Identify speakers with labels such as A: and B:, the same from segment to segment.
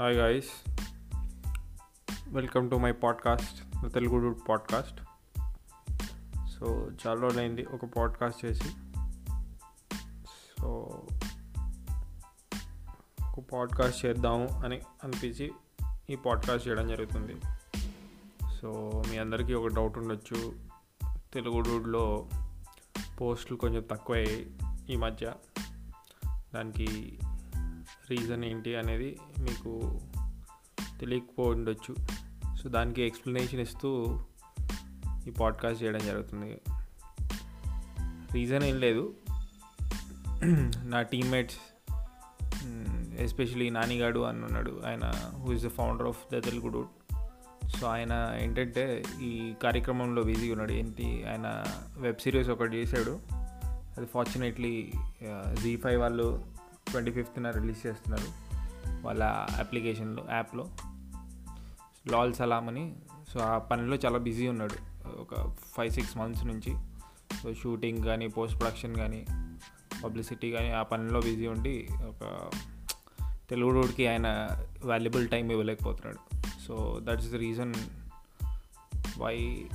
A: Hi guys welcome to my podcast Telugu podcast so చాలా రోజులైంది ఒక పాడ్కాస్ట్ చేసి. సో ఒక పాడ్కాస్ట్ చేద్దాము అని అనిపించి ఈ పాడ్కాస్ట్ చేయడం జరుగుతుంది. సో మీ అందరికీ ఒక డౌట్ ఉండొచ్చు. తెలుగు డూడ్లో పోస్టులు కొంచెం తక్కువయ్యాయి ఈ మధ్య. దానికి రీజన్ ఏంటి అనేది మీకు తెలియకపోయి ఉండొచ్చు సో దానికి ఎక్స్ప్లెనేషన్ ఇస్తూ ఈ పాడ్కాస్ట్ చేయడం జరుగుతుంది. రీజన్ ఏం లేదు. నా టీమ్మేట్స్ ఎస్పెషలీ నానిగాడు అని ఉన్నాడు. ఆయన who is the founder of the Telugu dude so ఆయన ఏంటంటే ఈ కార్యక్రమంలో బిజీగా ఉన్నాడు. ఏంటి? ఆయన వెబ్ సిరీస్ ఒకటి చేశాడు. అది ఫార్చునేట్లీ జీ ఫైవ్ వాళ్ళు ట్వంటీ ఫిఫ్త్న రిలీజ్ చేస్తున్నారు వాళ్ళ అప్లికేషన్లో యాప్లో. లాల్ సలాం అని సో ఆ పనిలో చాలా బిజీ ఉన్నాడు. ఒక ఫైవ్ సిక్స్ మంత్స్ నుంచి. సో షూటింగ్ కానీ పోస్ట్ ప్రొడక్షన్ కానీ పబ్లిసిటీ కానీ ఆ పనిలో బిజీ ఉండి ఒక తెలుగుడికి ఆయన valuable time ఇవ్వలేకపోతున్నాడు. So that's the reason why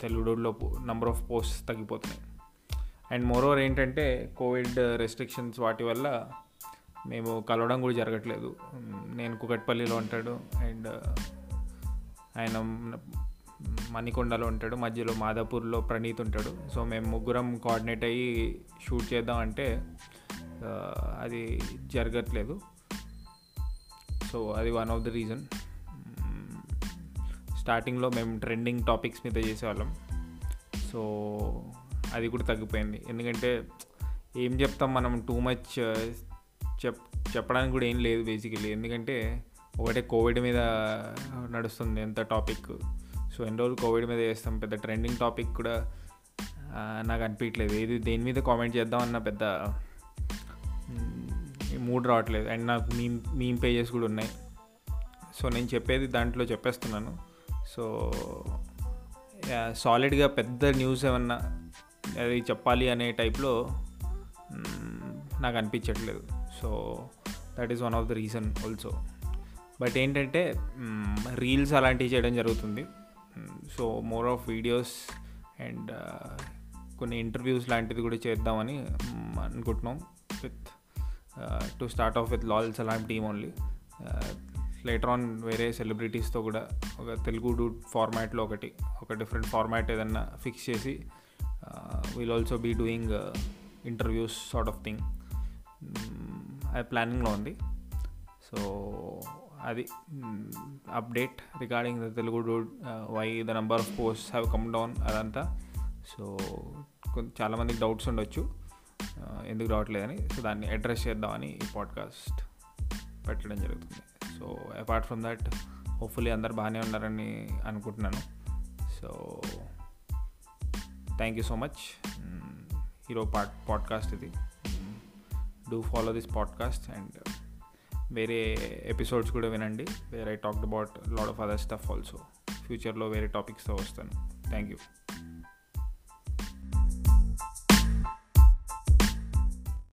A: తెలుగుడులో రోడ్లో నెంబర్ ఆఫ్ పోస్ట్ తగ్గిపోతున్నాయి. అండ్ మోరోవర్ ఏంటంటే కోవిడ్ రెస్ట్రిక్షన్స్ వాటి వల్ల మేము కలవడం కూడా జరగట్లేదు. నేను కుకట్పల్లిలో ఉంటాడు అండ్ ఆయన మణికొండలో ఉంటాడు మధ్యలో మాదాపూర్లో ప్రణీత్ ఉంటాడు. సో మేము ముగ్గురం కోఆర్డినేట్ అయ్యి షూట్ చేద్దాం అంటే అది జరగట్లేదు. సో అది వన్ ఆఫ్ ద రీజన్. స్టార్టింగ్లో మేము ట్రెండింగ్ టాపిక్స్ మీద చేసేవాళ్ళం. సో అది కూడా తగ్గిపోయింది. ఎందుకంటే ఏం చెప్తాం మనం టూ మచ్ uh, చెప్ చెప్పడానికి కూడా ఏం లేదు బేసికలీ ఎందుకంటే ఒకటే కోవిడ్ మీద నడుస్తుంది ఎంత టాపిక్ సో ఎన్ని రోజులు కోవిడ్ మీద చేస్తాం? పెద్ద ట్రెండింగ్ టాపిక్ కూడా uh, నాకు అనిపించట్లేదు ఏది దేని మీద కామెంట్ చేద్దామన్న పెద్ద మూడ్ రావట్లేదు. అండ్ నాకు మీ మీమ్ పేజెస్ కూడా ఉన్నాయి. సో నేను చెప్పేది దాంట్లో చెప్పేస్తున్నాను. సో సాలిడ్గా పెద్ద న్యూస్ ఏమన్నా అది చెప్పాలి అనే టైప్లో నాకు అనిపించట్లేదు. So that is one of the reason also but ఏంటంటే రీల్స్ అలాంటివి చేయడం జరుగుతుంది. So more of videos and కొన్ని ఇంటర్వ్యూస్ లాంటిది కూడా చేద్దామని అనుకుంటున్నాం. With to start off with lols అలాంటి టీమ్ ఓన్లీ లేటర్ ఆన్ వేరే సెలబ్రిటీస్తో కూడా ఒక తెలుగు డూట్ ఫార్మాట్లో ఒకటి ఒక డిఫరెంట్ ఫార్మాట్ ఏదన్నా ఫిక్స్ చేసి will also be doing interviews sort of thing అది ప్లానింగ్లో ఉంది సో అది update regarding the Telugu why the number of post have come down అదంతా. సో చాలామందికి డౌట్స్ ఉండొచ్చు. Uh, ఎందుకు రావట్లేదని సో దాన్ని అడ్రస్ చేద్దామని ఈ పాడ్కాస్ట్ పెట్టడం జరుగుతుంది. So apart from that hopefully అందరు బాగానే ఉన్నారని అనుకుంటున్నాను. So thank you so much hero pod podcast ఇది. Do follow this podcast and వేరే ఎపిసోడ్స్ కూడా వినండి. వేరే I talked about lot of other stuff also ఫ్యూచర్లో వేరే టాపిక్స్తో వస్తాను. Thank you